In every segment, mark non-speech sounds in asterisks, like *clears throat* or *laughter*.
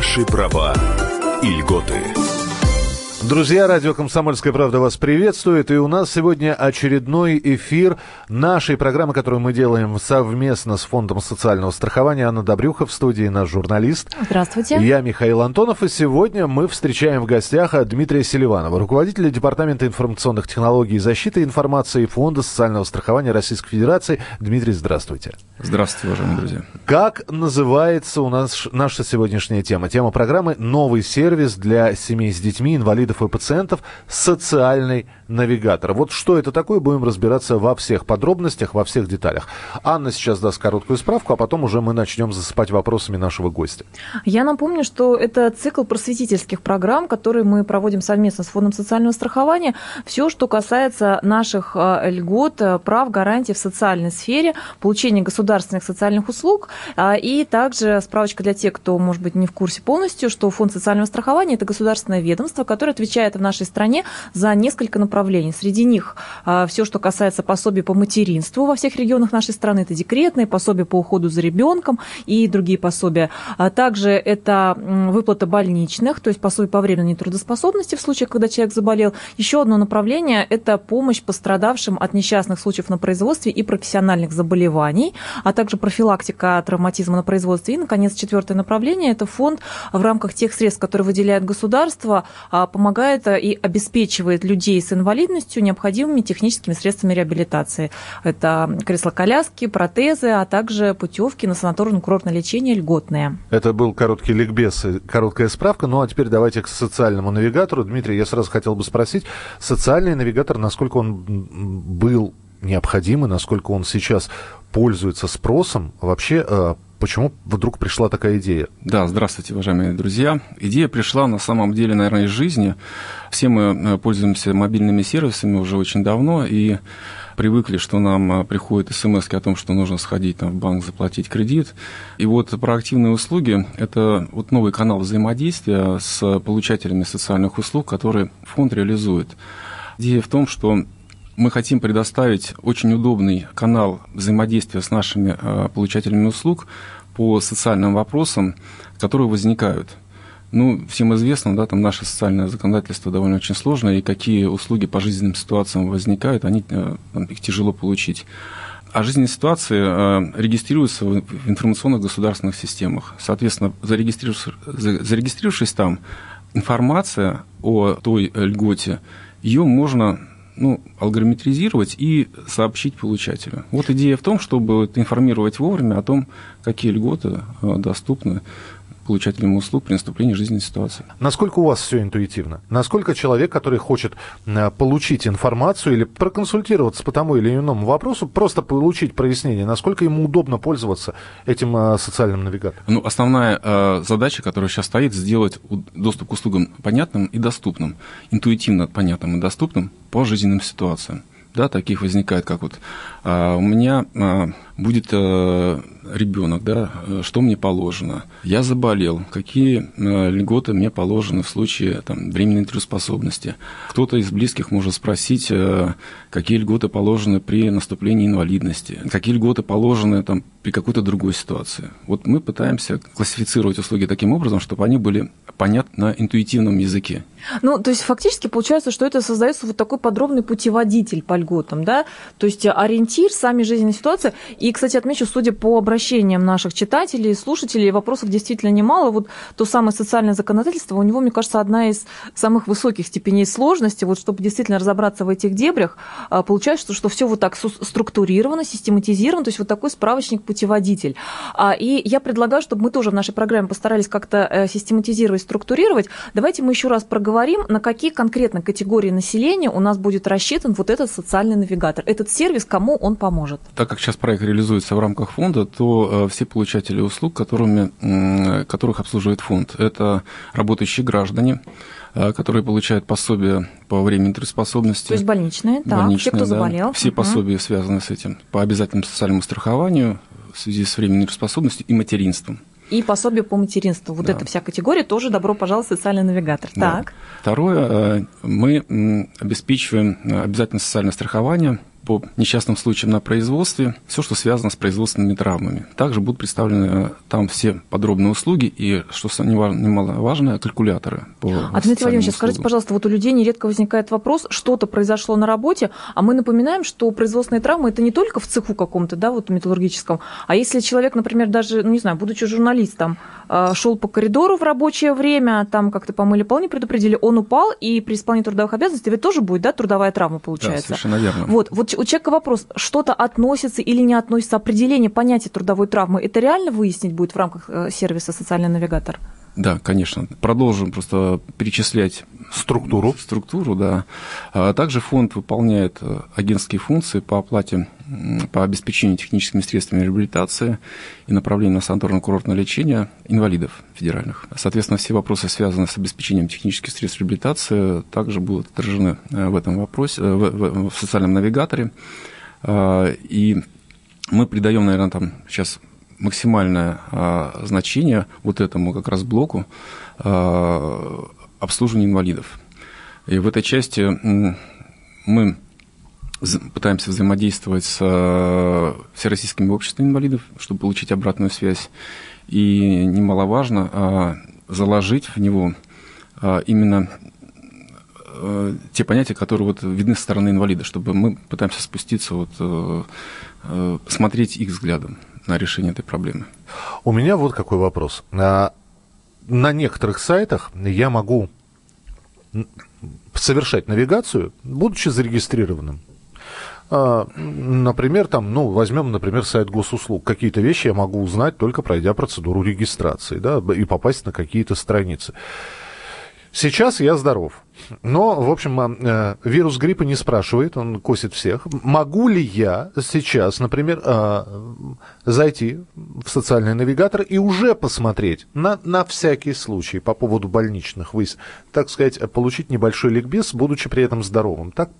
Наши права и льготы. Друзья, радио «Комсомольская правда» вас приветствует. И у нас сегодня очередной эфир нашей программы, которую мы делаем совместно с Фондом социального страхования. Анна Добрюха в студии, наш журналист. Здравствуйте. Я Михаил Антонов. И сегодня мы встречаем в гостях Дмитрия Селиванова, руководителя Департамента информационных технологий и защиты информации Фонда социального страхования Российской Федерации. Дмитрий, здравствуйте. Здравствуйте, уважаемые друзья. Как называется у нас наша сегодняшняя тема? Тема программы «Новый сервис для семей с детьми, инвалидов инвалидов и пациентов социальный навигатор. Вот что это такое, будем разбираться во всех подробностях, во всех деталях. Анна сейчас даст короткую справку, а потом уже мы начнем засыпать вопросами нашего гостя. Я напомню, что это цикл просветительских программ, которые мы проводим совместно с Фондом социального страхования. Все, что касается наших э, льгот, э, прав, гарантий в социальной сфере, получения государственных социальных услуг. А, и также справочка для тех, кто, может быть, не в курсе полностью, что Фонд социального страхования – это государственное ведомство, которое отвечает в нашей стране за несколько направлений. Среди них а, все, что касается пособий по материнству во всех регионах нашей страны, это декретные, пособия по уходу за ребенком и другие пособия. А также это выплата больничных, то есть пособие по временной трудоспособности в случае, когда человек заболел. Еще одно направление – это помощь пострадавшим от несчастных случаев на производстве и профессиональных заболеваний, а также профилактика травматизма на производстве. И, наконец, четвертое направление – это фонд в рамках тех средств, которые выделяет государство, помогает помогает э, и обеспечивает людей с инвалидностью необходимыми техническими средствами реабилитации. Это кресло-коляски, протезы, а также путевки на санаторно-курортное лечение льготные. Это был короткий ликбез, короткая справка. Ну а теперь давайте к социальному навигатору. Дмитрий, я сразу хотел бы спросить, социальный навигатор, насколько он был необходим и насколько он сейчас пользуется спросом, вообще э, Почему вдруг пришла такая идея? Да, здравствуйте, уважаемые друзья. Идея пришла на самом деле, наверное, из жизни. Все мы э, пользуемся мобильными сервисами уже очень давно и привыкли, что нам э, приходят смс о том, что нужно сходить там, в банк, заплатить кредит. И вот проактивные услуги – это вот новый канал взаимодействия с получателями социальных услуг, который фонд реализует. Идея в том, что мы хотим предоставить очень удобный канал взаимодействия с нашими э, получателями услуг по социальным вопросам, которые возникают. Ну, всем известно, да, там наше социальное законодательство довольно очень сложное, и какие услуги по жизненным ситуациям возникают, они, э, там, их тяжело получить. А жизненные ситуации э, регистрируются в информационных государственных системах. Соответственно, зарегистрировавшись, зарегистрировавшись там, информация о той льготе, ее можно ну, алгоритмизировать и сообщить получателю. Вот идея в том, чтобы информировать вовремя о том, какие льготы э, доступны получателям услуг при наступлении жизненной ситуации. Насколько у вас все интуитивно? Насколько человек, который хочет э, получить информацию или проконсультироваться по тому или иному вопросу, просто получить прояснение, насколько ему удобно пользоваться этим э, социальным навигатором? Ну, основная э, задача, которая сейчас стоит, сделать доступ к услугам понятным и доступным, интуитивно понятным и доступным по жизненным ситуациям. Да, таких возникает, как вот а, у меня а, будет а, ребенок, да, что мне положено. Я заболел, какие э, льготы мне положены в случае там, временной трудоспособности. Кто-то из близких может спросить, э, какие льготы положены при наступлении инвалидности, какие льготы положены там, при какой-то другой ситуации. Вот мы пытаемся классифицировать услуги таким образом, чтобы они были понятны на интуитивном языке. Ну, то есть фактически получается, что это создается вот такой подробный путеводитель по льготам, да? То есть ориентир, сами жизненные ситуации. И, кстати, отмечу, судя по обращениям наших читателей, слушателей, вопросов действительно немало. Вот то самое социальное законодательство, у него, мне кажется, одна из самых высоких степеней сложности. Вот чтобы действительно разобраться в этих дебрях, а, получается, что все вот так структурировано, систематизировано, то есть вот такой справочник-путеводитель. А, и я предлагаю, чтобы мы тоже в нашей программе постарались как-то э, систематизировать, структурировать. Давайте мы еще раз проговорим, на какие конкретно категории населения у нас будет рассчитан вот этот социальный навигатор, этот сервис, кому он поможет. Так как сейчас проект реализуется в рамках фонда, то э, все получатели услуг, которыми, которых обслуживает фонд, это работающие граждане, э, которые получают пособие по времени трудоспособности. То есть больничные, да, больничные, те, кто да, заболел. Все угу. пособия связаны с этим, по обязательному социальному страхованию в связи с временной трудоспособностью и материнством. И пособие по материнству. Вот да. эта вся категория тоже добро пожаловать в социальный навигатор. Да. Так. Второе, э, мы обеспечиваем обязательное социальное страхование по несчастным случаям на производстве, все, что связано с производственными травмами. Также будут представлены там все подробные услуги и, что немаловажно, калькуляторы по А Дмитрий Владимирович, скажите, пожалуйста, вот у людей нередко возникает вопрос, что-то произошло на работе, а мы напоминаем, что производственные травмы это не только в цеху каком-то, да, вот металлургическом, а если человек, например, даже, ну, не знаю, будучи журналистом, э, шел по коридору в рабочее время, там как-то помыли пол, не предупредили, он упал, и при исполнении трудовых обязанностей ведь тоже будет, да, трудовая травма получается. Да, совершенно верно. Вот, вот у человека вопрос, что-то относится или не относится, определение понятия трудовой травмы, это реально выяснить будет в рамках э, сервиса «Социальный навигатор»? Да, конечно. Продолжим просто перечислять структуру. Структуру, да. А также фонд выполняет э, агентские функции по оплате, по обеспечению техническими средствами реабилитации и направлению на санаторно-курортное лечение инвалидов федеральных. Соответственно, все вопросы, связанные с обеспечением технических средств реабилитации, также будут отражены э, в этом вопросе, э, в, в, в социальном навигаторе. А, и мы придаем, наверное, там сейчас максимальное значение вот этому как раз блоку обслуживания инвалидов. И в этой части мы пытаемся взаимодействовать с а, всероссийскими обществами инвалидов, чтобы получить обратную связь. И немаловажно а, заложить в него а, именно те понятия, которые вот видны со стороны инвалида, чтобы мы пытаемся спуститься, вот, э, э, смотреть их взглядом на решение этой проблемы. У меня вот какой вопрос. На, на некоторых сайтах я могу совершать навигацию, будучи зарегистрированным. А, например, там, ну, возьмем, например, сайт госуслуг. Какие-то вещи я могу узнать, только пройдя процедуру регистрации, да, и попасть на какие-то страницы. Сейчас я здоров. Но, в общем, э, вирус гриппа не спрашивает, он косит всех. Могу ли я сейчас, например, э, зайти в социальный навигатор и уже посмотреть на, на всякий случай по поводу больничных высь, так сказать, получить небольшой ликбез, будучи при этом здоровым? Так?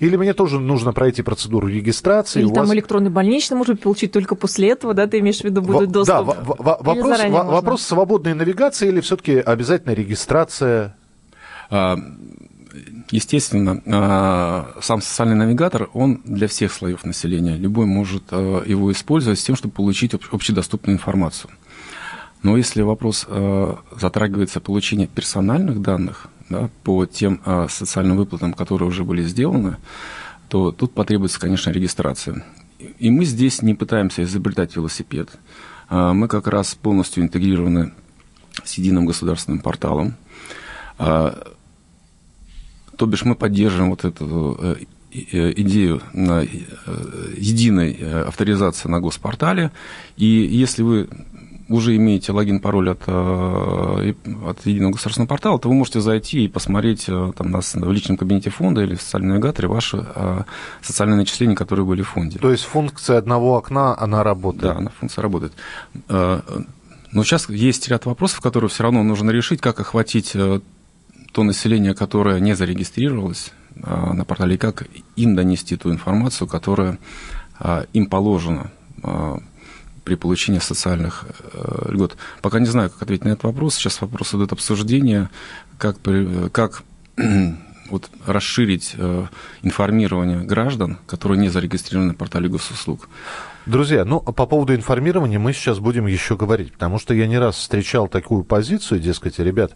Или мне тоже нужно пройти процедуру регистрации? Или там вас... электронный больничный, быть, получить только после этого, да, ты имеешь в виду, будет доступ? Да, вопрос, вопрос свободной навигации или все-таки обязательно регистрация? А, естественно, а, сам социальный навигатор, он для всех слоев населения. Любой может а, его использовать с тем, чтобы получить общедоступную информацию. Но если вопрос затрагивается получения персональных данных да, по тем социальным выплатам, которые уже были сделаны, то тут потребуется, конечно, регистрация. И мы здесь не пытаемся изобретать велосипед. Мы как раз полностью интегрированы с единым государственным порталом. То бишь мы поддерживаем вот эту э, э, идею э, единой авторизации на госпортале. И если вы уже имеете логин, пароль от, от единого государственного портала, то вы можете зайти и посмотреть там, нас в личном кабинете фонда или в социальном навигаторе ваши социальные начисления, которые были в фонде. То есть функция одного окна, она работает? Да, она функция работает. Но сейчас есть ряд вопросов, которые все равно нужно решить, как охватить то население, которое не зарегистрировалось а, на портале, как им донести ту информацию, которая а, им положена а, при получении социальных э, льгот. Пока не знаю, как ответить на этот вопрос. Сейчас вопрос идет обсуждения, как, как *clears throat* вот, расширить э, информирование граждан, которые не зарегистрированы на портале госуслуг. Друзья, ну, по поводу информирования мы сейчас будем еще говорить, потому что я не раз встречал такую позицию, дескать, ребят,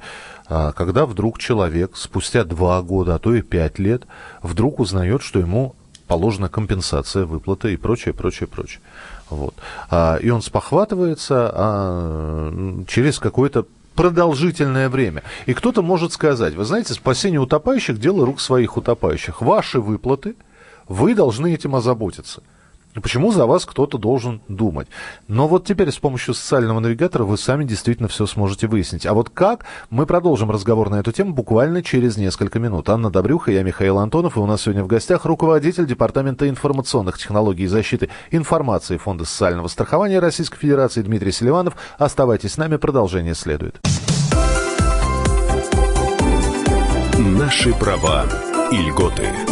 а, когда вдруг человек спустя два года, а то и пять лет, вдруг узнает, что ему положена компенсация, выплата и прочее, прочее, прочее. Вот. А, и он спохватывается а, через какое-то продолжительное время. И кто-то может сказать, вы знаете, спасение утопающих – дело рук своих утопающих. Ваши выплаты, вы должны этим озаботиться. Почему за вас кто-то должен думать? Но вот теперь с помощью социального навигатора вы сами действительно все сможете выяснить. А вот как? Мы продолжим разговор на эту тему буквально через несколько минут. Анна Добрюха, я Михаил Антонов, и у нас сегодня в гостях руководитель Департамента информационных технологий и защиты информации Фонда социального страхования Российской Федерации Дмитрий Селиванов. Оставайтесь с нами, продолжение следует. Наши права и льготы.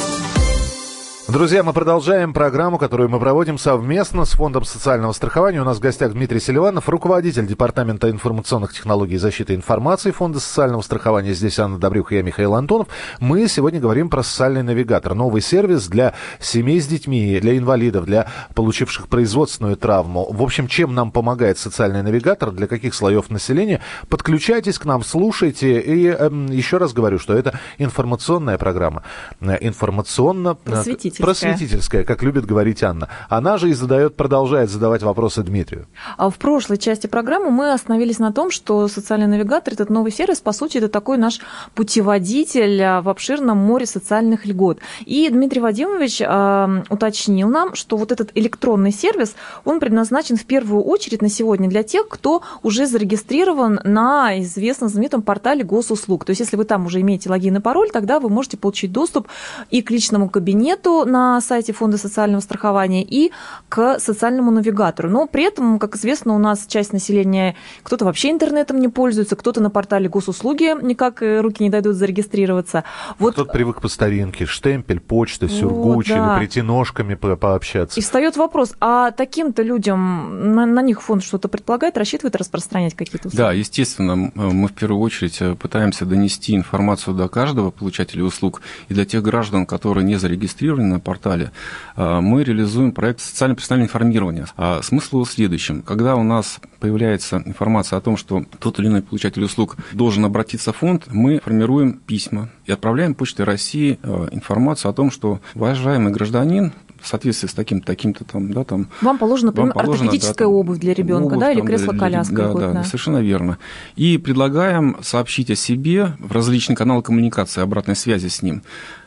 Друзья, мы продолжаем программу, которую мы проводим совместно с Фондом социального страхования. У нас в гостях Дмитрий Селиванов, руководитель Департамента информационных технологий и защиты информации Фонда социального страхования. Здесь Анна Добрюха я, Михаил Антонов. Мы сегодня говорим про социальный навигатор. Новый сервис для семей с детьми, для инвалидов, для получивших производственную травму. В общем, чем нам помогает социальный навигатор, для каких слоев населения? Подключайтесь к нам, слушайте. И э, еще раз говорю, что это информационная программа. Э, информационно... Просветительная Просветительская, как любит говорить Анна. Она же и задает, продолжает задавать вопросы Дмитрию. А в прошлой части программы мы остановились на том, что социальный навигатор, этот новый сервис, по сути, это такой наш путеводитель а, в обширном море социальных льгот. И Дмитрий Вадимович э, уточнил нам, что вот этот электронный сервис, он предназначен в первую очередь на сегодня для тех, кто уже зарегистрирован на известном знаменитом портале госуслуг. То есть, если вы там уже имеете логин и пароль, тогда вы можете получить доступ и к личному кабинету на сайте Фонда социального страхования и к социальному навигатору. Но при этом, как известно, у нас часть населения, кто-то вообще интернетом не пользуется, кто-то на портале госуслуги никак э, руки не дойдут зарегистрироваться. Вот... Кто-то привык по старинке, штемпель, почта, сюргуч, вот, да. или прийти ножками по пообщаться. И встает вопрос, а таким-то людям, на, на них фонд что-то предполагает, рассчитывает распространять какие-то услуги? Да, естественно, мы в первую очередь э, пытаемся донести информацию до каждого получателя услуг и до тех граждан, которые не зарегистрированы на портале, а, мы реализуем проект социально-персонального информирования. А смысл его в следующем. Когда у нас появляется информация о том, что тот или иной получатель услуг должен обратиться в фонд, мы формируем письма и отправляем Почтой России а, информацию о том, что уважаемый гражданин в соответствии с таким таким-то там, да, там. Вам положена, например, вам положено, ортопедическая да, там, обувь для ребенка, да, или кресло-коляска. Да, да, да, совершенно верно. И предлагаем сообщить о себе в различные каналы коммуникации, обратной связи с ним.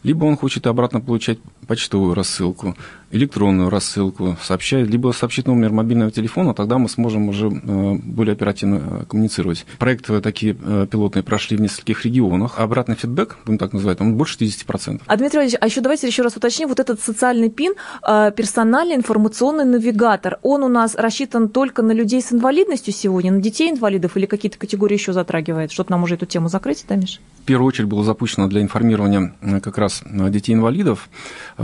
Либо он хочет обратно получать почтовую рассылку, электронную рассылку, сообщает, либо сообщит номер мобильного телефона, тогда мы сможем уже э, более оперативно э, коммуницировать. Проекты такие э, пилотные прошли в нескольких регионах. Обратный фидбэк, будем так называть, он больше 50%. А, Дмитрий Владимирович, а еще давайте еще раз уточним, вот этот социальный ПИН, персональный информационный навигатор, он у нас рассчитан только на людей с инвалидностью сегодня, на детей инвалидов или какие-то категории еще затрагивает, чтобы нам уже эту тему закрыть, да, Миша? В первую очередь было запущено для информирования как раз детей-инвалидов.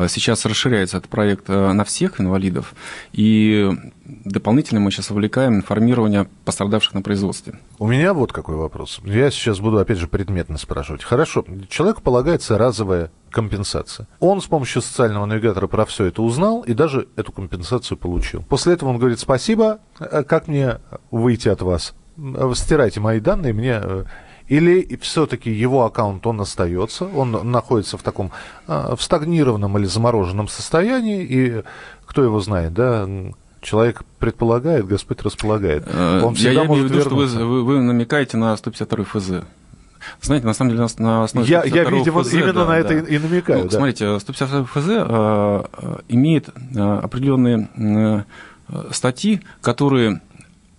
Сейчас расширяется этот проект э, на всех инвалидов, и дополнительно мы сейчас вовлекаем информирование пострадавших на производстве. У меня вот какой вопрос. Я сейчас буду, опять же, предметно спрашивать. Хорошо, человеку полагается разовая компенсация. Он с помощью социального навигатора про все это узнал и даже эту компенсацию получил. После этого он говорит, спасибо, э, как мне выйти от вас? Стирайте мои данные, мне э, или все-таки его аккаунт, он остается, он находится в таком э, в стагнированном или замороженном состоянии, и кто его знает, да, человек предполагает, Господь располагает. Э, он всегда я, я имею в виду, что вы, вы, намекаете на 152 ФЗ. Знаете, на самом деле на основе Я, я видимо, ФЗ, именно да, на это и намекаю. Ну, да. Смотрите, 152 ФЗ э, имеет э, определенные э, статьи, которые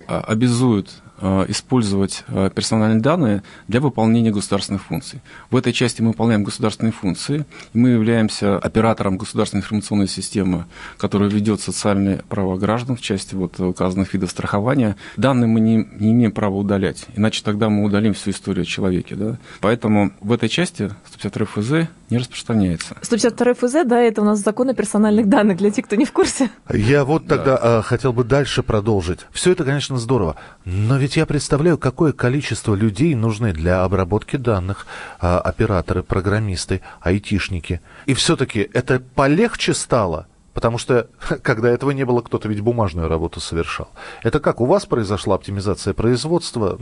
обязуют Э, использовать э, персональные данные для выполнения государственных функций. В этой части мы выполняем государственные функции. Мы являемся оператором государственной информационной системы, которая ведет социальные права граждан в части вот указанных видов страхования. Данные мы не, не имеем права удалять, иначе тогда мы удалим всю историю о человеке. Да? Поэтому в этой части 152 ФЗ не распространяется. 152 ФЗ, да, это у нас закон о персональных данных, для тех, кто не в курсе. Я вот тогда да. хотел бы дальше продолжить. Все это, конечно, здорово, но ведь я представляю, какое количество людей нужны для обработки данных, а, операторы, программисты, айтишники. И все-таки это полегче стало Потому что, *laughs* когда этого не было, кто-то ведь бумажную работу совершал. Это как, у вас произошла оптимизация производства?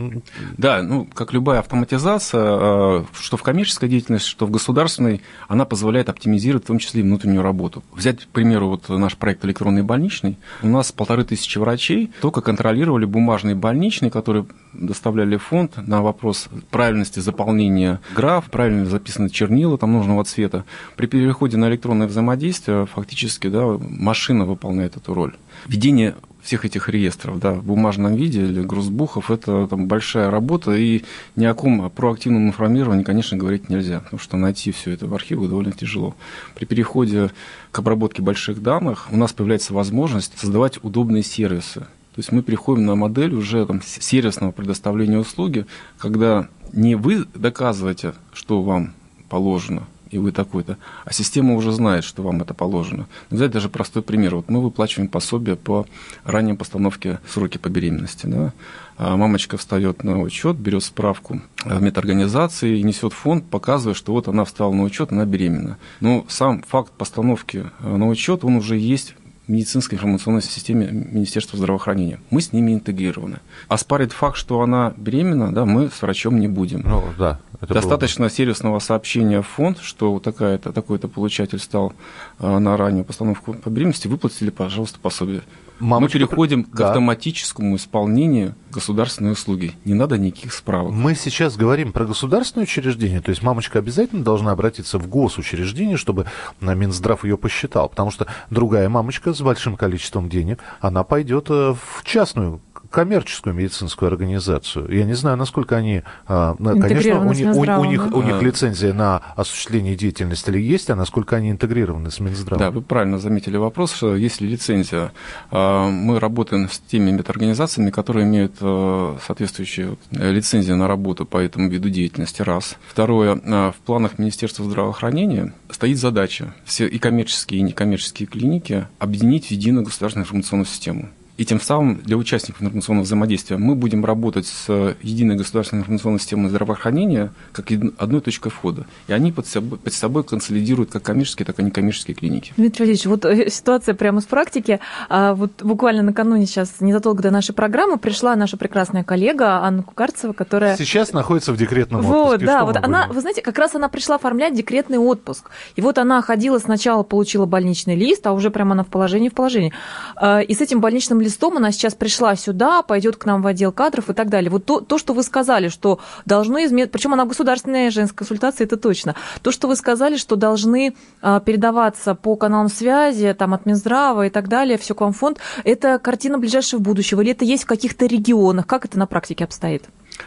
Да, ну, как любая автоматизация, э, что в коммерческой деятельности, что в государственной, она позволяет оптимизировать в том числе и внутреннюю работу. Взять, к примеру, вот наш проект электронный больничный. У нас полторы тысячи врачей только контролировали бумажный больничный, который доставляли фонд на вопрос правильности заполнения граф, правильно записаны чернила там нужного цвета. При переходе на электронное взаимодействие фактически да, машина выполняет эту роль. Ведение всех этих реестров да, в бумажном виде или грузбухов – это там, большая работа, и ни о ком проактивном информировании, конечно, говорить нельзя, потому что найти все это в архивах довольно тяжело. При переходе к обработке больших данных у нас появляется возможность создавать удобные сервисы. То есть мы переходим на модель уже там, сервисного предоставления услуги, когда не вы доказываете, что вам положено, и вы такой-то. А система уже знает, что вам это положено. Взять даже простой пример. Вот мы выплачиваем пособие по ранней постановке сроки по беременности. Да? А мамочка встает на учет, берет справку в медорганизации несет фонд, показывая, что вот она встала на учет, она беременна. Но сам факт постановки э, на учет, он уже есть медицинской информационной системе Министерства здравоохранения. Мы с ними интегрированы. Оспаривать факт, что она беременна, да, мы с врачом не будем. Ну, да, Достаточно было... сервисного сообщения в фонд, что такая-то, такой-то получатель стал э, на раннюю постановку по беременности, выплатили, пожалуйста, пособие. Мамочка... Мы переходим к да. автоматическому исполнению государственной услуги. Не надо никаких справок. Мы сейчас говорим про государственное учреждение, то есть мамочка обязательно должна обратиться в госучреждение, чтобы на Минздрав ее посчитал, потому что другая мамочка с большим количеством денег, она пойдет э, в частную коммерческую медицинскую организацию. Я не знаю, насколько они... А, конечно, у, них, у, у, них, у них лицензия на осуществление деятельности или есть, а насколько они интегрированы с Минздравом? Да, вы правильно заметили вопрос, что есть ли лицензия. А, мы работаем с теми медорганизациями, которые имеют а, соответствующие лицензии на работу по этому виду деятельности, раз. Второе, в планах Министерства здравоохранения стоит задача все и коммерческие, и некоммерческие клиники объединить в единую государственную информационную систему. И тем самым для участников информационного взаимодействия мы будем работать с единой государственной информационной системой здравоохранения как одной точкой входа. И они под собой, под собой консолидируют как коммерческие, так и некоммерческие клиники. Дмитрий Валерьевич, вот э, ситуация прямо с практики. А вот буквально накануне сейчас, незадолго до нашей программы, пришла наша прекрасная коллега Анна Кукарцева, которая... Сейчас находится в декретном отпуске. Вот, да, вот она, вы знаете, как раз она пришла оформлять декретный отпуск. И вот она ходила сначала, получила больничный лист, а уже прямо она в положении в положении. А, и с этим больничным листом листом, она сейчас пришла сюда, пойдет к нам в отдел кадров и так далее. Вот то, то что вы сказали, что должны изменить, причем она государственная женская консультация, это точно. То, что вы сказали, что должны а, передаваться по каналам связи, там, от Минздрава и так далее, все к вам фонд, это картина ближайшего будущего, или это есть в каких-то регионах? Как это на практике обстоит?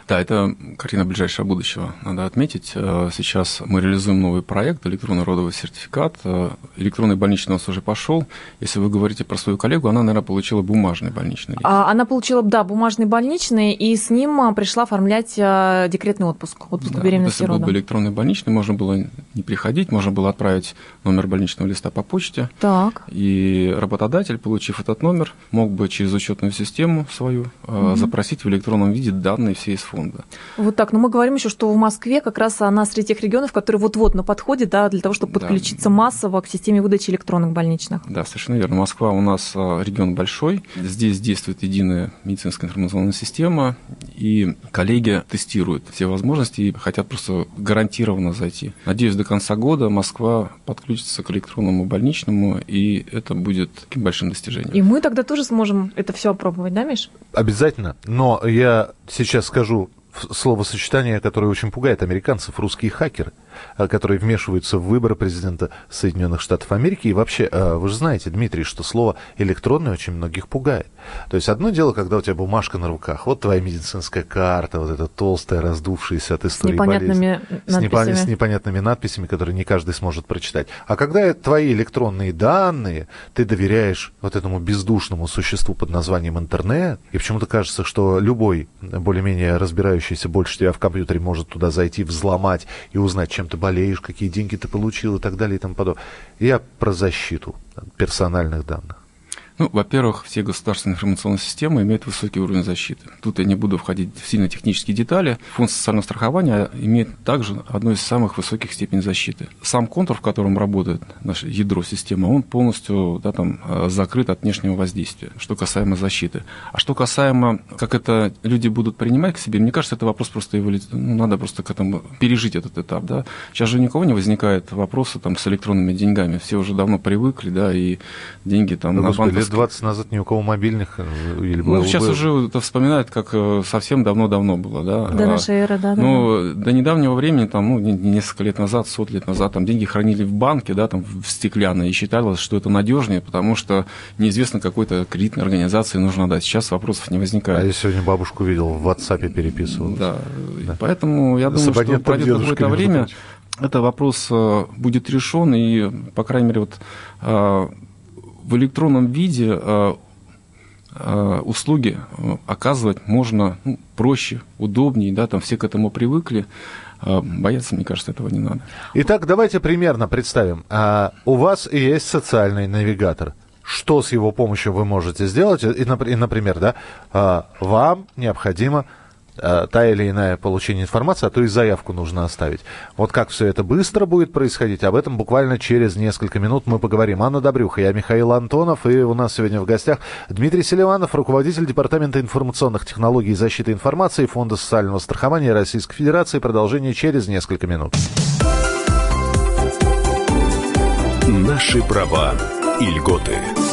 Да, это картина ближайшего будущего, надо отметить. Э, сейчас мы реализуем новый проект «Электронный родовый сертификат». Э, электронный больничный у нас уже пошел. Если вы говорите про свою коллегу, она, наверное, получила бумажный больничный. А, она получила, да, бумажный больничный, и с ним а, пришла оформлять а, декретный отпуск, отпуск да, беременности Если был бы электронный больничный, можно было не приходить, можно было отправить номер больничного листа по почте. Так. И работодатель, получив этот номер, мог бы через учетную систему свою угу. запросить в электронном виде данные всей фонда. Вот так. Но мы говорим еще, что в Москве как раз она среди тех регионов, которые вот-вот на подходе да, для того, чтобы подключиться да. массово к системе выдачи электронных больничных. Да, совершенно верно. Москва у нас а, регион большой. Здесь действует единая медицинская информационная система, и коллеги тестируют все возможности и хотят просто гарантированно зайти. Надеюсь, до конца года Москва подключится к электронному больничному, и это будет таким большим достижением. И мы тогда тоже сможем это все опробовать, да, Миш? Обязательно. Но я сейчас скажу словосочетание, которое очень пугает американцев, русские хакеры. Э, которые вмешиваются в выборы президента Соединенных Штатов Америки. И вообще, э, вы же знаете, Дмитрий, что слово электронное очень многих пугает. То есть одно дело, когда у тебя бумажка на руках, вот твоя медицинская карта, вот эта толстая, раздувшаяся от истории с непонятными болезни, с, непон... с непонятными надписями, которые не каждый сможет прочитать. А когда твои электронные данные, ты доверяешь вот этому бездушному существу под названием интернет, и почему-то кажется, что любой более-менее разбирающийся больше тебя в компьютере может туда зайти, взломать и узнать, чем ты болеешь, какие деньги ты получил и так далее и тому подобное. Я про защиту персональных данных. Ну, во-первых, все государственные информационные системы имеют высокий уровень защиты. Тут я не буду входить в сильно технические детали. Фонд социального страхования имеет также одну из самых высоких степеней защиты. Сам контур, в котором работает наше ядро системы, он полностью да, там, э, закрыт от внешнего воздействия, что касаемо защиты. А что касаемо, как это люди будут принимать к себе, мне кажется, это вопрос просто эволюции. Ну, надо просто к этому пережить этот этап. Да. Сейчас же никого не возникает вопроса там, с электронными деньгами. Все уже давно привыкли, да, и деньги там да, на банковском лет 20 назад ни у кого мобильных э, или Ну, сейчас было. уже это вспоминают, как э, совсем давно-давно было, да. До нашей эры, да. Ну, да. до недавнего времени, там, ну, несколько лет назад, сот лет назад, там деньги хранили в банке, да, там, в стеклянной, и считалось, что это надежнее, потому что неизвестно какой-то кредитной организации нужно дать. Сейчас вопросов не возникает. А я сегодня бабушку видел, в WhatsApp переписывал. Да. да. Поэтому я думаю, что пройдет какое-то время, это вопрос э, будет решен, и, по крайней мере, вот в электронном виде э, э, услуги э, оказывать можно ну, проще, удобнее, да, там все к этому привыкли. бояться, мне кажется, этого не надо. Итак, давайте примерно представим. А, у вас есть социальный навигатор. Что с его помощью вы можете сделать? И, например, да, а, вам необходимо та или иная получение информации, а то и заявку нужно оставить. Вот как все это быстро будет происходить, об этом буквально через несколько минут мы поговорим. Анна Добрюха, я Михаил Антонов, и у нас сегодня в гостях Дмитрий Селиванов, руководитель Департамента информационных технологий и защиты информации Фонда социального страхования Российской Федерации. Продолжение через несколько минут. Наши права и льготы.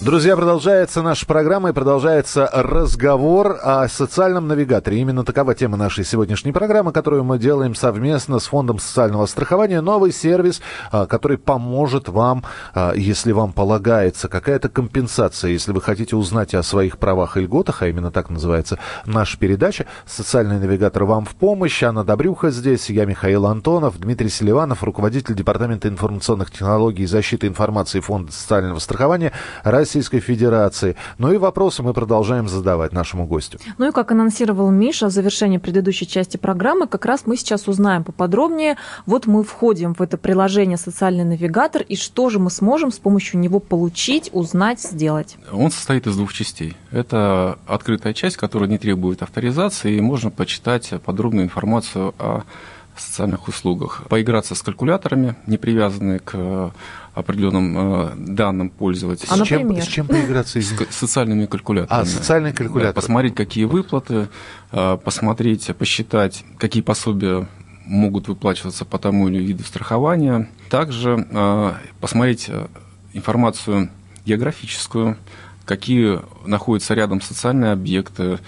Друзья, продолжается наша программа и продолжается разговор о социальном навигаторе. Именно такова тема нашей сегодняшней программы, которую мы делаем совместно с Фондом социального страхования. Новый сервис, а, который поможет вам, а, если вам полагается какая-то компенсация, если вы хотите узнать о своих правах и льготах, а именно так называется наша передача. Социальный навигатор вам в помощь. Анна Добрюха здесь, я Михаил Антонов, Дмитрий Селиванов, руководитель Департамента информационных технологий и защиты информации Фонда социального страхования Российской Федерации. Ну и вопросы мы продолжаем задавать нашему гостю. Ну и как анонсировал Миша в завершении предыдущей части программы, как раз мы сейчас узнаем поподробнее. Вот мы входим в это приложение «Социальный навигатор», и что же мы сможем с помощью него получить, узнать, сделать? Он состоит из двух частей. Это открытая часть, которая не требует авторизации, и можно почитать подробную информацию о социальных услугах. Поиграться с калькуляторами, не привязанные к определенным э, данным пользователя. А, с, чем, с чем поиграться? С социальными калькуляторами. А, социальные калькуляторы. Да, посмотреть, какие выплаты, э, посмотреть, посчитать, какие пособия могут выплачиваться по тому или виду страхования. Также э, посмотреть э, информацию географическую, какие находятся рядом социальные объекты, э,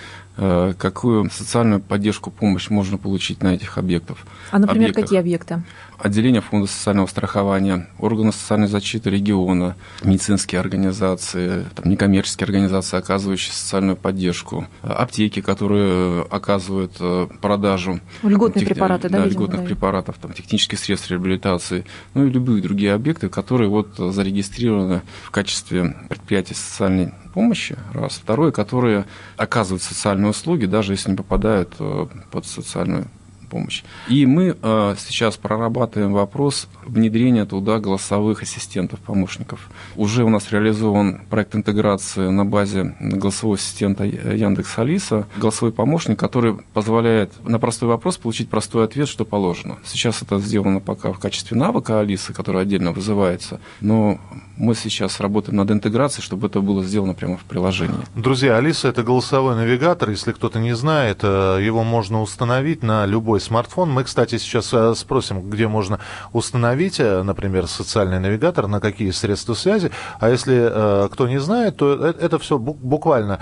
какую социальную поддержку, помощь можно получить на этих объектах. А, например, объектах. какие объекты? отделения Фонда социального страхования, органы социальной защиты региона, медицинские организации, там, некоммерческие организации, оказывающие социальную поддержку, аптеки, которые оказывают э, продажу льготные тех, препараты, да, да льготных да. препаратов, там, технических средств реабилитации, ну и любые другие объекты, которые вот зарегистрированы в качестве предприятий социальной помощи, раз. Второе, которые оказывают социальные услуги, даже если не попадают э, под социальную помощь. И мы э, сейчас прорабатываем вопрос внедрения туда голосовых ассистентов, помощников. Уже у нас реализован проект интеграции на базе голосового ассистента Яндекс Алиса. Голосовой помощник, который позволяет на простой вопрос получить простой ответ, что положено. Сейчас это сделано пока в качестве навыка Алисы, который отдельно вызывается, но мы сейчас работаем над интеграцией, чтобы это было сделано прямо в приложении. Друзья, Алиса это голосовой навигатор. Если кто-то не знает, э, его можно установить на любой смартфон. Мы, кстати, сейчас э, спросим, где можно установить, э, например, социальный навигатор, на какие средства связи. А если кто не знает, то это все буквально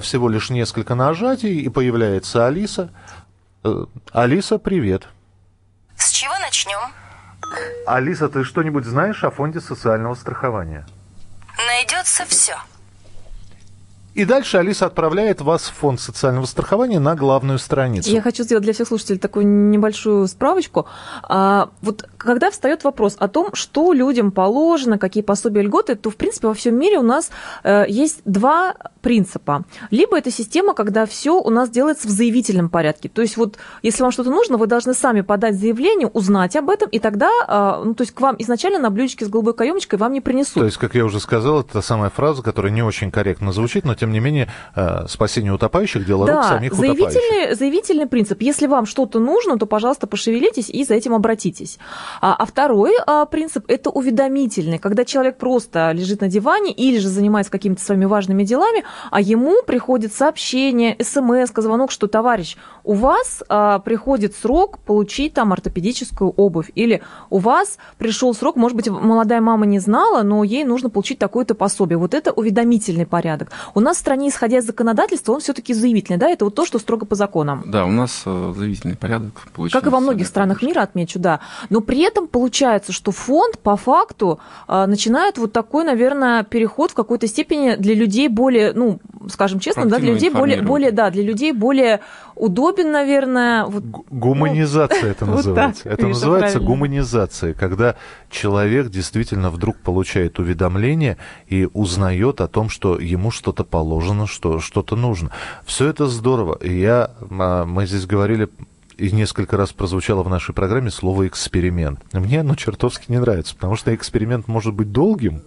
всего лишь несколько нажатий, и появляется Алиса. Алиса, привет. С чего начнем? Алиса, ты что-нибудь знаешь о фонде социального страхования? Найдется все. И дальше Алиса отправляет вас в фонд социального страхования на главную страницу. Я хочу сделать для всех слушателей такую небольшую справочку. А, вот когда встает вопрос о том, что людям положено, какие пособия льготы, то, в принципе, во всем мире у нас э, есть два принципа. Либо это система, когда все у нас делается в заявительном порядке. То есть вот если вам что-то нужно, вы должны сами подать заявление, узнать об этом, и тогда, э, ну, то есть к вам изначально на блюдечке с голубой каемочкой вам не принесут. То есть, как я уже сказал, это та самая фраза, которая не очень корректно звучит, но тем не менее, э, спасение утопающих – дело да, рук самих заявительный, утопающих. заявительный принцип. Если вам что-то нужно, то, пожалуйста, пошевелитесь и за этим обратитесь. А, а второй а, принцип – это уведомительный, когда человек просто лежит на диване или же занимается какими-то своими важными делами, а ему приходит сообщение, смс, звонок, что, товарищ, у вас а, приходит срок получить там ортопедическую обувь, или у вас пришел срок, может быть, молодая мама не знала, но ей нужно получить такое-то пособие. Вот это уведомительный порядок. У нас в стране, исходя из законодательства, он все-таки заявительный, да, это вот то, что строго по законам. Да, у нас э, заявительный порядок. Как и во многих странах мира, отмечу, да. Но при этом получается, что фонд по факту а, начинает вот такой, наверное, переход в какой-то степени для людей более, ну, скажем честно, да, для людей более, более, да, для людей более удобен, наверное. Вот, гуманизация ну, это *laughs* называется. Вот это называется правильно. гуманизация, когда человек действительно вдруг получает уведомление и узнает о том, что ему что-то положено, что что-то нужно. Все это здорово. И я, а, мы здесь говорили и несколько раз прозвучало в нашей программе слово «эксперимент». Мне оно чертовски не нравится, потому что эксперимент может быть долгим,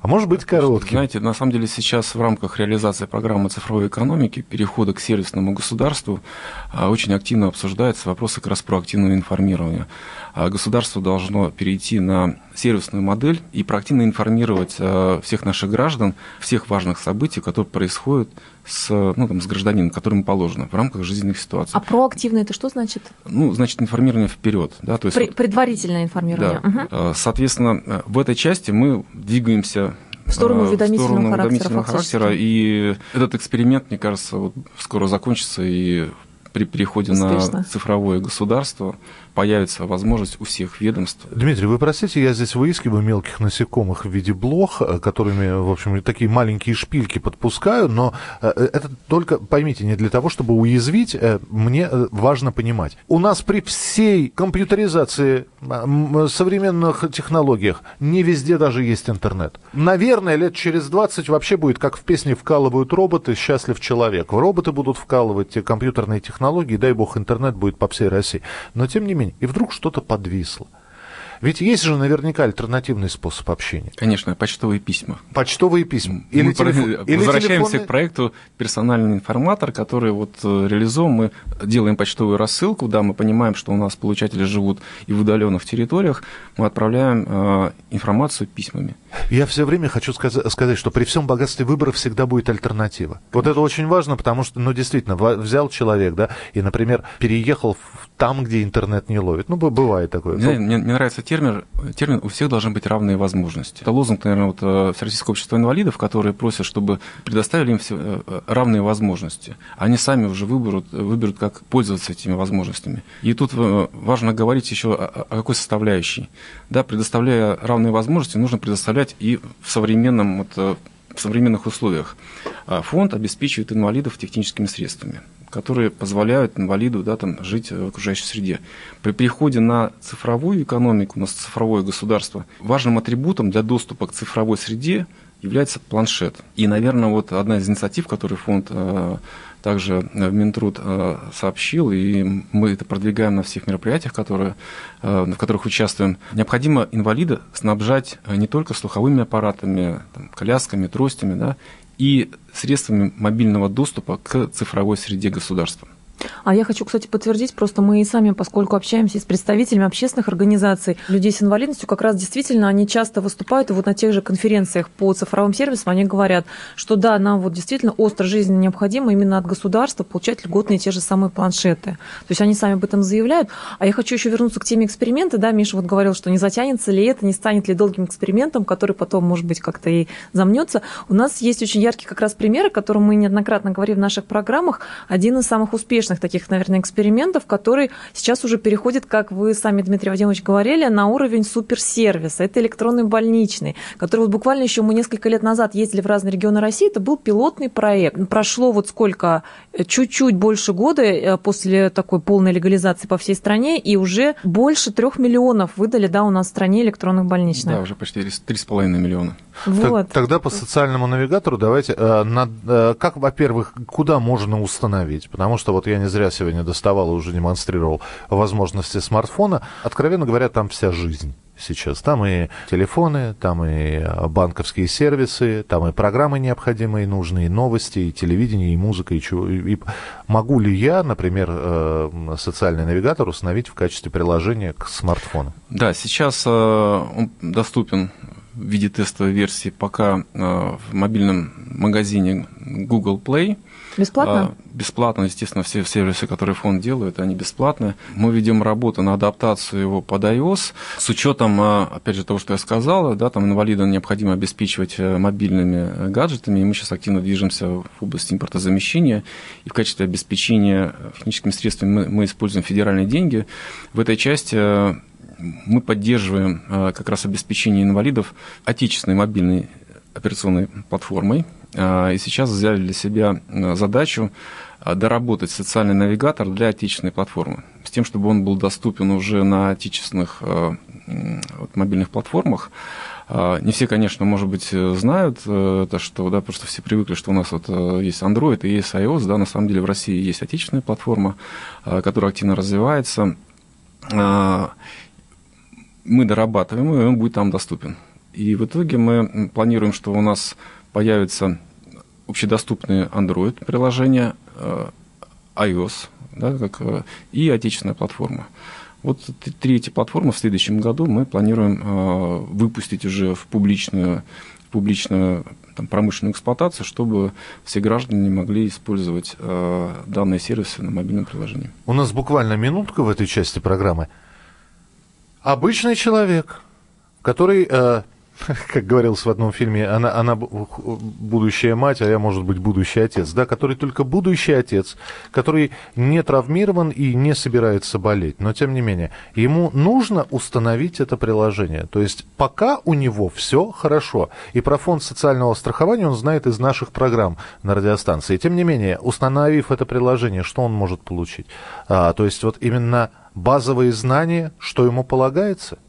а может быть коротким. Знаете, на самом деле сейчас в рамках реализации программы цифровой экономики, перехода к сервисному государству, а, очень активно обсуждаются вопросы как раз проактивного информирования. А государство должно перейти на сервисную модель и проактивно информировать а, всех наших граждан, всех важных событий, которые происходят с, ну, там, с гражданином, которому положено в рамках жизненных ситуаций. А проактивно это что значит? Ну, значит, информирование вперед. Да, то есть, При, предварительное информирование. Да. Угу. Соответственно, в этой части мы двигаемся в сторону уведомительного, в сторону уведомительного характера, характера. И этот эксперимент, мне кажется, вот скоро закончится, и при переходе Успешно. на цифровое государство появится возможность у всех ведомств. Дмитрий, вы простите, я здесь выискиваю мелких насекомых в виде блох, э, которыми, в общем, такие маленькие шпильки подпускаю, но э, это только, поймите, не для того, чтобы уязвить, э, мне важно понимать. У нас при всей компьютеризации, современных технологиях, не везде даже есть интернет. Наверное, лет через 20 вообще будет, как в песне «Вкалывают роботы, счастлив человек». Роботы будут вкалывать те компьютерные технологии, дай бог, интернет будет по всей России. Но, тем не менее, и вдруг что-то подвисло. Ведь есть же наверняка альтернативный способ общения. Конечно, почтовые письма. Почтовые письма. Или, Мы телефон, *laughs* или возвращаемся телефонные... к проекту «Персональный информатор», который вот э, реализован. Мы делаем почтовую рассылку, да, мы понимаем, что у нас получатели живут и в удаленных территориях. Мы отправляем э, информацию письмами. Я все время хочу сказать, что при всем богатстве выборов всегда будет альтернатива. Вот это очень важно, потому что, ну, действительно, взял человек, да, и, например, переехал там, где интернет не ловит. Ну, бывает такое. Мне, мне, мне нравится термин, термин «у всех должны быть равные возможности». Это лозунг, наверное, вот э, Всероссийского общества инвалидов, которые просят, чтобы предоставили им все э, равные возможности. Они сами уже выберут, выберут, как пользоваться этими возможностями. И тут э, важно говорить еще о, о какой составляющей. Да, предоставляя равные возможности, нужно предоставлять и в современном вот, в современных условиях. А фонд обеспечивает инвалидов техническими средствами которые позволяют инвалиду да, там, жить в окружающей среде. При переходе на цифровую экономику, на цифровое государство, важным атрибутом для доступа к цифровой среде является планшет. И, наверное, вот одна из инициатив, которую фонд э, также в Минтруд э, сообщил, и мы это продвигаем на всех мероприятиях, которые, э, в которых участвуем. Необходимо инвалида снабжать не только слуховыми аппаратами, там, колясками, тростями, да, и средствами мобильного доступа к цифровой среде государства. А я хочу, кстати, подтвердить, просто мы и сами, поскольку общаемся с представителями общественных организаций, людей с инвалидностью, как раз действительно они часто выступают, и вот на тех же конференциях по цифровым сервисам они говорят, что да, нам вот действительно остро жизненно необходимо именно от государства получать льготные те же самые планшеты. То есть они сами об этом заявляют. А я хочу еще вернуться к теме эксперимента. Да, Миша вот говорил, что не затянется ли это, не станет ли долгим экспериментом, который потом, может быть, как-то и замнется. У нас есть очень яркие как раз примеры, которые мы неоднократно говорили в наших программах. Один из самых успешных таких, наверное, экспериментов, который сейчас уже переходит, как вы сами, Дмитрий Вадимович, говорили, на уровень суперсервиса. Это электронный больничный, который вот буквально еще мы несколько лет назад ездили в разные регионы России, это был пилотный проект. Прошло вот сколько, э, чуть-чуть больше года э, после такой полной легализации по всей стране, и уже больше трех миллионов выдали, да, у нас в стране электронных больничных. Да, уже почти три с половиной миллиона. Вот. Тогда по социальному навигатору давайте, э, на, э, как, во-первых, куда можно установить? Потому что вот я не зря сегодня доставал и уже демонстрировал возможности смартфона. Откровенно говоря, там вся жизнь сейчас. Там и телефоны, там и банковские сервисы, там и программы необходимые, нужные, и новости, и телевидение, и музыка, и чего. И могу ли я, например, э, социальный навигатор установить в качестве приложения к смартфону? Да, сейчас он доступен в виде тестовой версии пока э, в мобильном магазине Google Play. Бесплатно? А, бесплатно, естественно, все сервисы, которые фонд делает, они бесплатные. Мы ведем работу на адаптацию его под iOS с учетом, а, опять же, того, что я сказал, да, там инвалида необходимо обеспечивать э, мобильными э, гаджетами, и мы сейчас активно движемся в области импортозамещения, и в качестве обеспечения техническими средствами мы, мы используем федеральные деньги. В этой части мы поддерживаем как раз обеспечение инвалидов отечественной мобильной операционной платформой. И сейчас взяли для себя задачу доработать социальный навигатор для отечественной платформы, с тем, чтобы он был доступен уже на отечественных вот, мобильных платформах. Не все, конечно, может быть, э, знают э, это, что, да, просто все привыкли, что у нас вот э, есть Android и есть iOS, да, на самом деле в России есть отечественная платформа, которая активно развивается. Мы дорабатываем и он будет там доступен. И в итоге мы планируем, что у нас появятся общедоступные Android-приложения, iOS, да, как, и отечественная платформа. Вот три эти платформы в следующем году мы планируем э, выпустить уже в публичную, в публичную там, промышленную эксплуатацию, чтобы все граждане могли использовать э, данные сервисы на мобильном приложении. У нас буквально минутка в этой части программы. Обычный человек, который э, *laughs* как говорилось в одном фильме, она, она будущая мать, а я, может быть, будущий отец, да, который только будущий отец, который не травмирован и не собирается болеть, но тем не менее, ему нужно установить это приложение. То есть пока у него все хорошо, и про фонд социального страхования он знает из наших программ на радиостанции. Тем не менее, установив это приложение, что он может получить? А, то есть вот именно базовые знания, что ему полагается –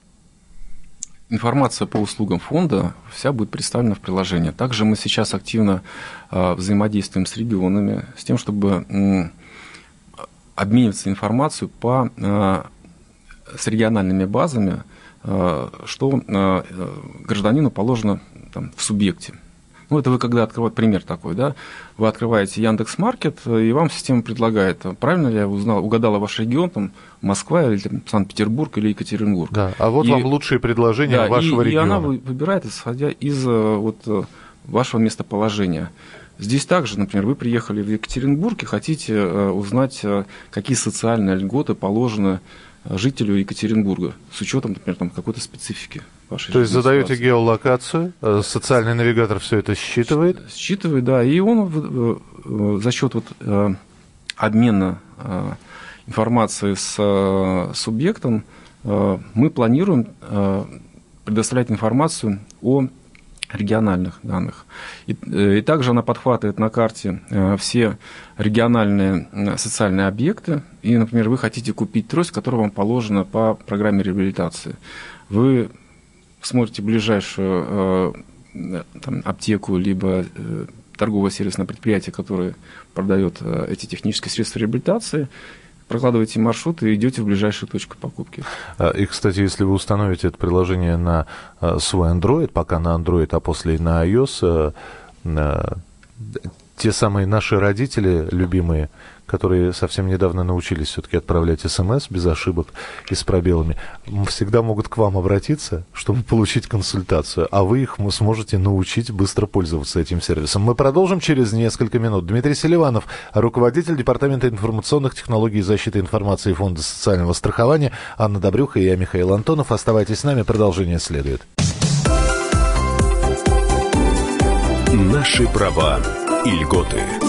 информация по услугам фонда вся будет представлена в приложении. Также мы сейчас активно э, взаимодействуем с регионами, с тем, чтобы обмениваться информацией по, э, с региональными базами, э, что гражданину положено там, в субъекте. Ну, это вы когда открываете, пример такой, да, вы открываете Яндекс Маркет, и вам система предлагает, правильно ли я узнал, угадала ваш регион, там, Москва или там, Санкт-Петербург или Екатеринбург. Да, а вот и, вам лучшие предложения да, вашего и, региона. И она выбирает, исходя из э, вот, э, вашего местоположения. Здесь также, например, вы приехали в Екатеринбург и хотите э, узнать, какие социальные льготы положены жителю Екатеринбурга с учетом, например, там, какой-то специфики вашей То есть задаете ситуации. геолокацию, э, социальный навигатор все это считывает? Считывает, да, и он за счет вот э, обмена э, информации с субъектом мы планируем предоставлять информацию о региональных данных. И, и также она подхватывает на карте все региональные социальные объекты. И, например, вы хотите купить трость, которая вам положена по программе реабилитации. Вы смотрите ближайшую э, там, аптеку, либо э, торговое сервисное предприятие, которое продает э, эти технические средства реабилитации, прокладываете маршрут и идете в ближайшую точку покупки. А, и, кстати, если вы установите это приложение на свой Android, пока на Android, а после на iOS, те самые наши родители любимые, которые совсем недавно научились все-таки отправлять смс без ошибок и с пробелами, всегда могут к вам обратиться, чтобы получить консультацию, а вы их сможете научить быстро пользоваться этим сервисом. Мы продолжим через несколько минут. Дмитрий Селиванов, руководитель Департамента информационных технологий и защиты информации Фонда социального страхования, Анна Добрюха и я, Михаил Антонов. Оставайтесь с нами, продолжение следует. Наши права и льготы.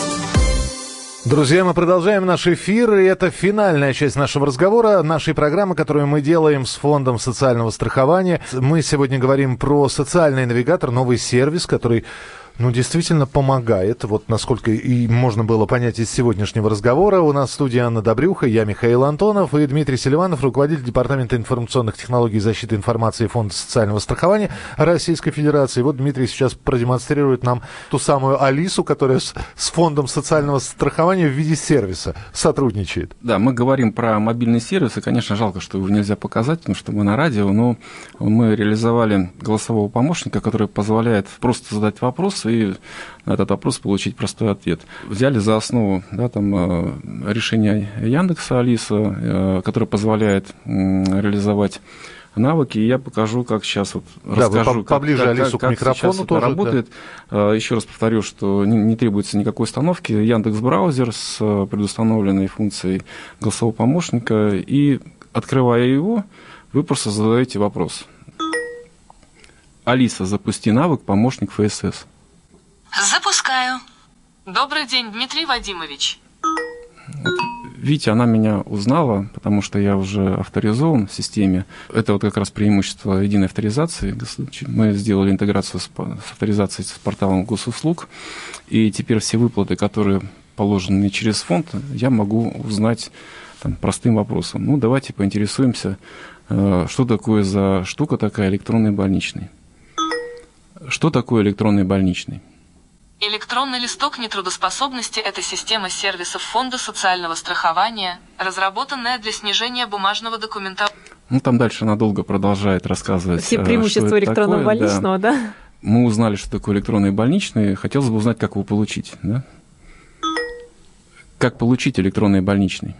Друзья, мы продолжаем наш эфир, и это финальная часть нашего разговора, нашей программы, которую мы делаем с Фондом социального страхования. Мы сегодня говорим про социальный навигатор, новый сервис, который ну, действительно помогает. Вот насколько и можно было понять из сегодняшнего разговора. У нас в студии Анна Добрюха, я Михаил Антонов и Дмитрий Селиванов, руководитель Департамента информационных технологий и защиты информации Фонда социального страхования Российской Федерации. Вот Дмитрий сейчас продемонстрирует нам ту самую Алису, которая с, с Фондом социального страхования в виде сервиса сотрудничает. Да, мы говорим про мобильный сервис, и, конечно, жалко, что его нельзя показать, потому что мы на радио, но мы реализовали голосового помощника, который позволяет просто задать вопрос и на этот вопрос получить простой ответ. Взяли за основу да, там, э, решение Яндекса Алиса, э, которое позволяет реализовать навыки, и я покажу, как сейчас вот да, расскажу, вы поближе как, Алису как, к микрофону сейчас тоже, это работает. Да. Еще раз повторю, что не, не требуется никакой установки. Яндекс браузер с предустановленной функцией голосового помощника, и открывая его, вы просто задаете вопрос. Алиса, запусти навык помощник ФСС. Запускаю. Добрый день, Дмитрий Вадимович. Видите, она меня узнала, потому что я уже авторизован в системе. Это вот как раз преимущество единой авторизации. Мы сделали интеграцию с, с авторизацией с порталом госуслуг. И теперь все выплаты, которые положены через фонд, я могу узнать там, простым вопросом. Ну, давайте поинтересуемся, э, что такое за штука такая электронный больничный. Что такое электронный больничный? Электронный листок нетрудоспособности – это система сервисов Фонда социального страхования, разработанная для снижения бумажного документа. Ну, там дальше она долго продолжает рассказывать. Все преимущества электронного такое, больничного, да. да? Мы узнали, что такое электронный больничный. Хотелось бы узнать, как его получить, да? Как получить электронный больничный?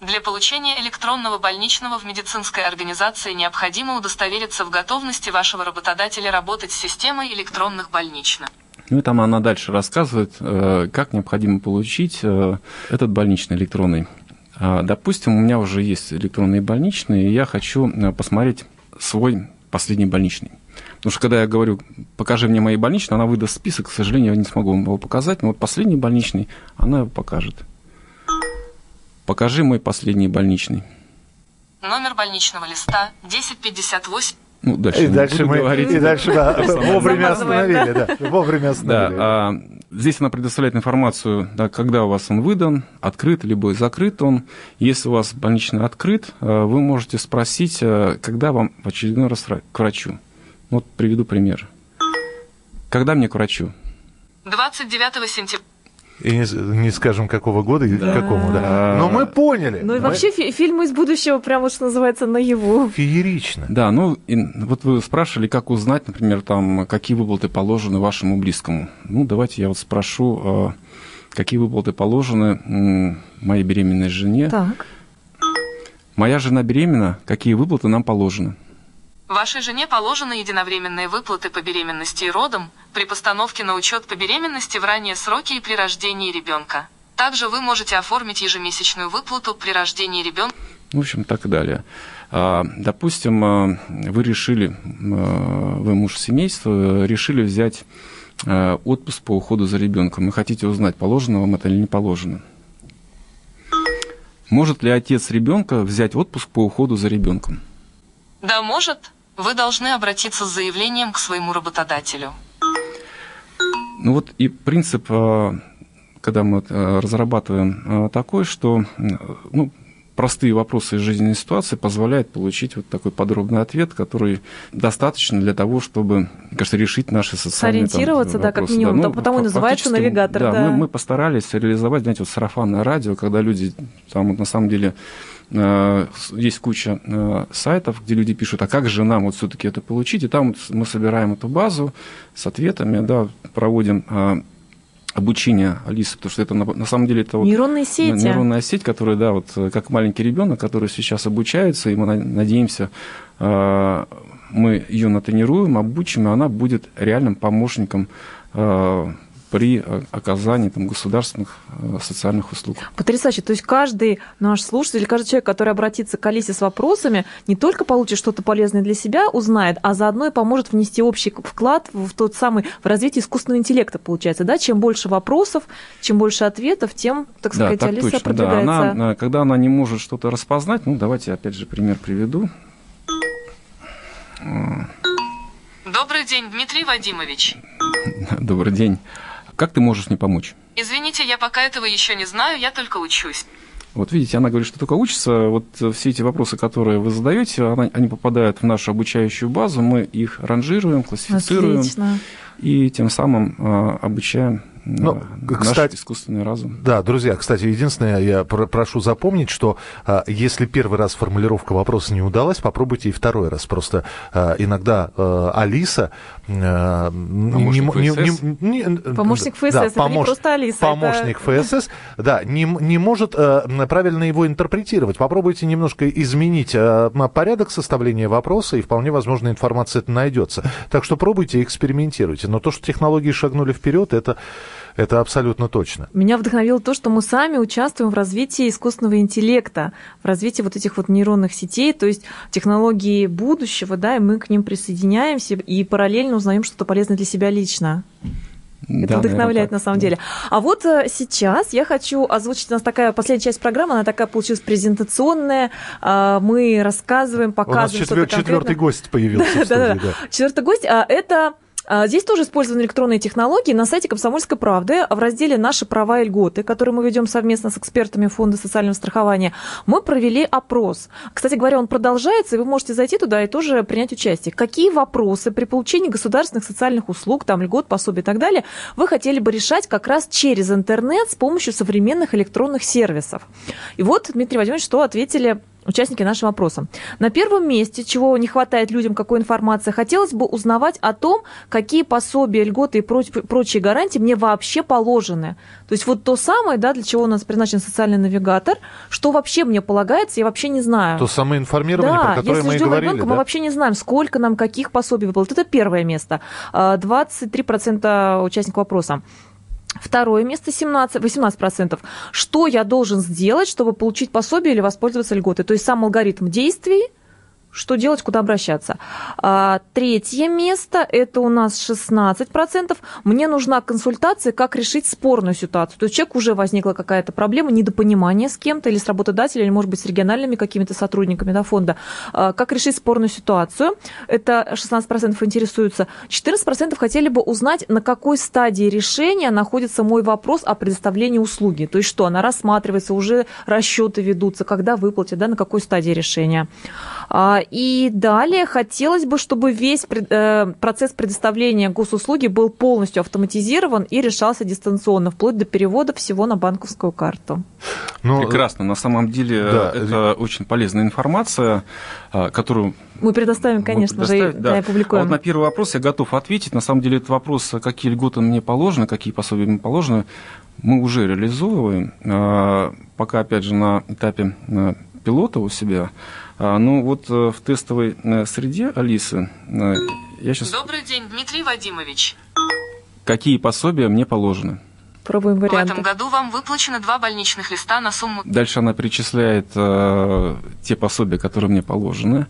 Для получения электронного больничного в медицинской организации необходимо удостовериться в готовности вашего работодателя работать с системой электронных больничных. Ну и там она дальше рассказывает, э, как необходимо получить э, этот больничный электронный. А, допустим, у меня уже есть электронные больничные, и я хочу э, посмотреть свой последний больничный. Потому что когда я говорю, покажи мне мои больничные, она выдаст список, к сожалению, я не смогу вам его показать, но вот последний больничный она его покажет. Покажи мой последний больничный. Номер больничного листа 1058. Ну, дальше и, дальше мы, говорить. и дальше да, вовремя остановили. Да, вовремя остановили. Да, а, здесь она предоставляет информацию, да, когда у вас он выдан, открыт, либо закрыт он. Если у вас больничный открыт, а, вы можете спросить, а, когда вам в очередной раз к врачу. Вот приведу пример. Когда мне к врачу? 29 сентября. И не, не скажем, какого года и да. какому, да. Но мы поняли. Ну и мы... вообще фи- фильмы из будущего, прямо что называется, наяву. Феерично. Да, ну и, вот вы спрашивали, как узнать, например, там, какие выплаты положены вашему близкому. Ну, давайте я вот спрошу, а, какие выплаты положены моей беременной жене. Так. Моя жена беременна, какие выплаты нам положены? Вашей жене положены единовременные выплаты по беременности и родам, при постановке на учет по беременности в ранние сроки и при рождении ребенка. Также вы можете оформить ежемесячную выплату при рождении ребенка. В общем, так и далее. А, допустим, а, вы решили, а, вы муж семейства, решили взять отпуск по уходу за ребенком. и хотите узнать, положено вам это или не положено. Может ли отец ребенка взять отпуск по уходу за ребенком? Да, может вы должны обратиться с заявлением к своему работодателю. Ну вот и принцип, э, когда мы э, разрабатываем э, такой, что ну, простые вопросы из жизненной ситуации позволяют получить вот такой подробный ответ, который достаточно для того, чтобы, кажется, решить наши социальные Сориентироваться, там, да, как минимум, да, ну, потому и называется навигатор. Да, да. Мы, мы постарались реализовать, знаете, вот сарафанное радио, когда люди там вот, на самом деле есть куча э, сайтов, где люди пишут, а как же нам вот все-таки это получить? И там мы собираем эту базу с ответами, да, проводим э, обучение Алисы, потому что это на, на самом деле это вот нейронные сети. нейронная сеть, которая, да, вот как маленький ребенок, который сейчас обучается, и мы надеемся, мы ее натренируем, обучим, и она будет реальным помощником при э, оказании там, государственных э, социальных услуг. Потрясающе. То есть каждый наш слушатель, каждый человек, который обратится к Алисе с вопросами, не только получит что-то полезное для себя, узнает, а заодно и поможет внести общий вклад в тот самый в развитие искусственного интеллекта, получается. Да? Чем больше вопросов, чем больше ответов, тем, так сказать, да, так Алиса точно, продвигается. Да. Она, когда она не может что-то распознать, ну давайте опять же пример приведу. Добрый день, Дмитрий Вадимович. *laughs* Добрый день. Как ты можешь мне помочь? Извините, я пока этого еще не знаю, я только учусь. Вот видите, она говорит, что только учится. Вот все эти вопросы, которые вы задаете, они попадают в нашу обучающую базу, мы их ранжируем, классифицируем. Отлично. И тем самым а, обучаем ну, наш кстати, искусственный разум. Да, друзья, кстати, единственное, я прошу запомнить, что а, если первый раз формулировка вопроса не удалась, попробуйте и второй раз. Просто а, иногда а, Алиса... А, помощник не, ФСС? Не, не, помощник ФСС, да, это помощ, не просто Алиса. Помощник это... ФСС, *laughs* да, не, не может а, правильно его интерпретировать. Попробуйте немножко изменить а, порядок составления вопроса, и вполне возможно информация это найдется. Так что пробуйте, экспериментируйте. Но то, что технологии шагнули вперед, это это абсолютно точно. Меня вдохновило то, что мы сами участвуем в развитии искусственного интеллекта, в развитии вот этих вот нейронных сетей, то есть технологии будущего, да, и мы к ним присоединяемся и параллельно узнаем что-то полезное для себя лично. Это да, вдохновляет наверное, на самом деле. А вот э, сейчас я хочу озвучить, у нас такая последняя часть программы, она такая получилась презентационная. А, мы рассказываем, показываем. У нас четвер- четвертый гость появился. Да, да, да. Четвертый гость, а это здесь тоже использованы электронные технологии. На сайте «Комсомольской правды» в разделе «Наши права и льготы», который мы ведем совместно с экспертами Фонда социального страхования, мы провели опрос. Кстати говоря, он продолжается, и вы можете зайти туда и тоже принять участие. Какие вопросы при получении государственных социальных услуг, там льгот, пособий и так далее, вы хотели бы решать как раз через интернет с помощью современных электронных сервисов? И вот, Дмитрий Владимирович, что ответили участники нашего опроса. На первом месте, чего не хватает людям, какой информации, хотелось бы узнавать о том, какие пособия, льготы и прочие гарантии мне вообще положены. То есть вот то самое, да, для чего у нас предназначен социальный навигатор, что вообще мне полагается, я вообще не знаю. То самое информирование, да, про которое мы и говорили. Ребенка, да? мы вообще не знаем, сколько нам каких пособий выплат. Это первое место. 23% а, участников вопроса. Второе место 17, 18%. Что я должен сделать, чтобы получить пособие или воспользоваться льготой? То есть сам алгоритм действий, что делать, куда обращаться. А, третье место, это у нас 16%. Мне нужна консультация, как решить спорную ситуацию. То есть человек уже возникла какая-то проблема, недопонимание с кем-то или с работодателем, или, может быть, с региональными какими-то сотрудниками да, фонда. А, как решить спорную ситуацию. Это 16% интересуются. 14% хотели бы узнать, на какой стадии решения находится мой вопрос о предоставлении услуги. То есть что, она рассматривается, уже расчеты ведутся, когда выплатят, да, на какой стадии решения. А, и далее хотелось бы, чтобы весь э, процесс предоставления госуслуги был полностью автоматизирован и решался дистанционно, вплоть до перевода всего на банковскую карту. Ну, Прекрасно. На самом деле да. это очень полезная информация, которую мы предоставим, конечно же, да. и опубликуем. А вот на первый вопрос я готов ответить. На самом деле, этот вопрос, какие льготы мне положены, какие пособия мне положены, мы уже реализовываем. Пока, опять же, на этапе пилота у себя. А, ну вот э, в тестовой э, среде Алисы э, я сейчас... Добрый день, Дмитрий Вадимович. Какие пособия мне положены? Пробуем варианты. В этом году вам выплачено два больничных листа на сумму... Дальше она перечисляет э, те пособия, которые мне положены.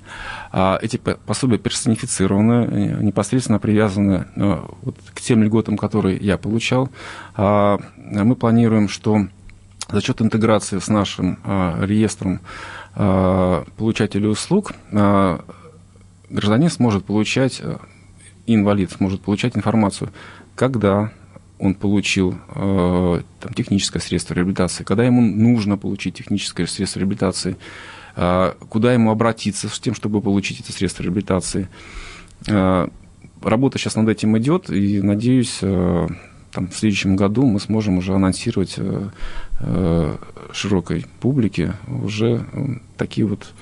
А эти пособия персонифицированы, непосредственно привязаны э, вот, к тем льготам, которые я получал. А мы планируем, что за счет интеграции с нашим э, реестром Э, получателю услуг э, гражданин сможет получать, э, инвалид сможет получать информацию, когда он получил там, техническое средство реабилитации, когда ему нужно получить техническое средство реабилитации, куда ему обратиться с тем, чтобы получить это средство реабилитации. Работа сейчас над этим идет, и надеюсь, там, в следующем году мы сможем уже анонсировать э, э, широкой публике уже э, такие вот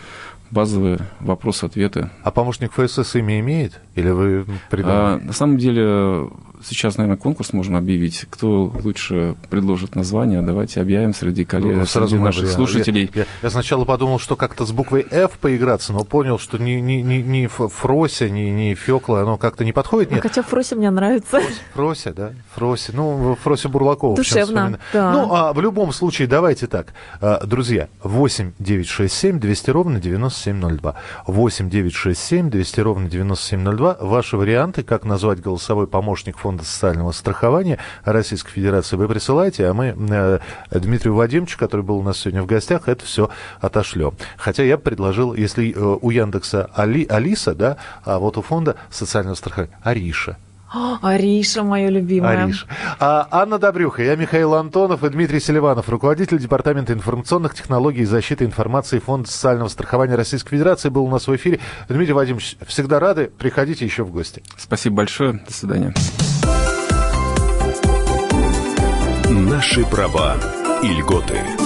базовые вопросы-ответы. А помощник ФСС имя имеет? Или вы придумали? А, на самом деле сейчас, наверное, конкурс можно объявить. Кто лучше предложит название, давайте объявим среди коллег, ну, среди наших я, слушателей. Я, я, я сначала подумал, что как-то с буквой F поиграться, но понял, что ни, ни, ни, ни Фрося, ни, ни Фёкла, оно как-то не подходит. Нет. А хотя Фрося мне нравится. Фрося, да? Фрося. Ну, Фрося Бурлакова. Душевно, да. Ну, а в любом случае, давайте так. А, друзья, 8 967 200 ровно 9702. 8 967 200 ровно 9702. Ваши варианты, как назвать голосовой помощник фонда социального страхования Российской Федерации вы присылаете, а мы э, Дмитрию Вадимовичу, который был у нас сегодня в гостях, это все отошлем. Хотя я предложил, если э, у Яндекса Али, Алиса, да, а вот у фонда социального страхования Ариша. Ариша, моя любимая. Ариша. А, Анна Добрюха, я Михаил Антонов и Дмитрий Селиванов, руководитель Департамента информационных технологий и защиты информации Фонда социального страхования Российской Федерации, был у нас в эфире. Дмитрий Вадимович, всегда рады. Приходите еще в гости. Спасибо большое. До свидания. Наши права и льготы.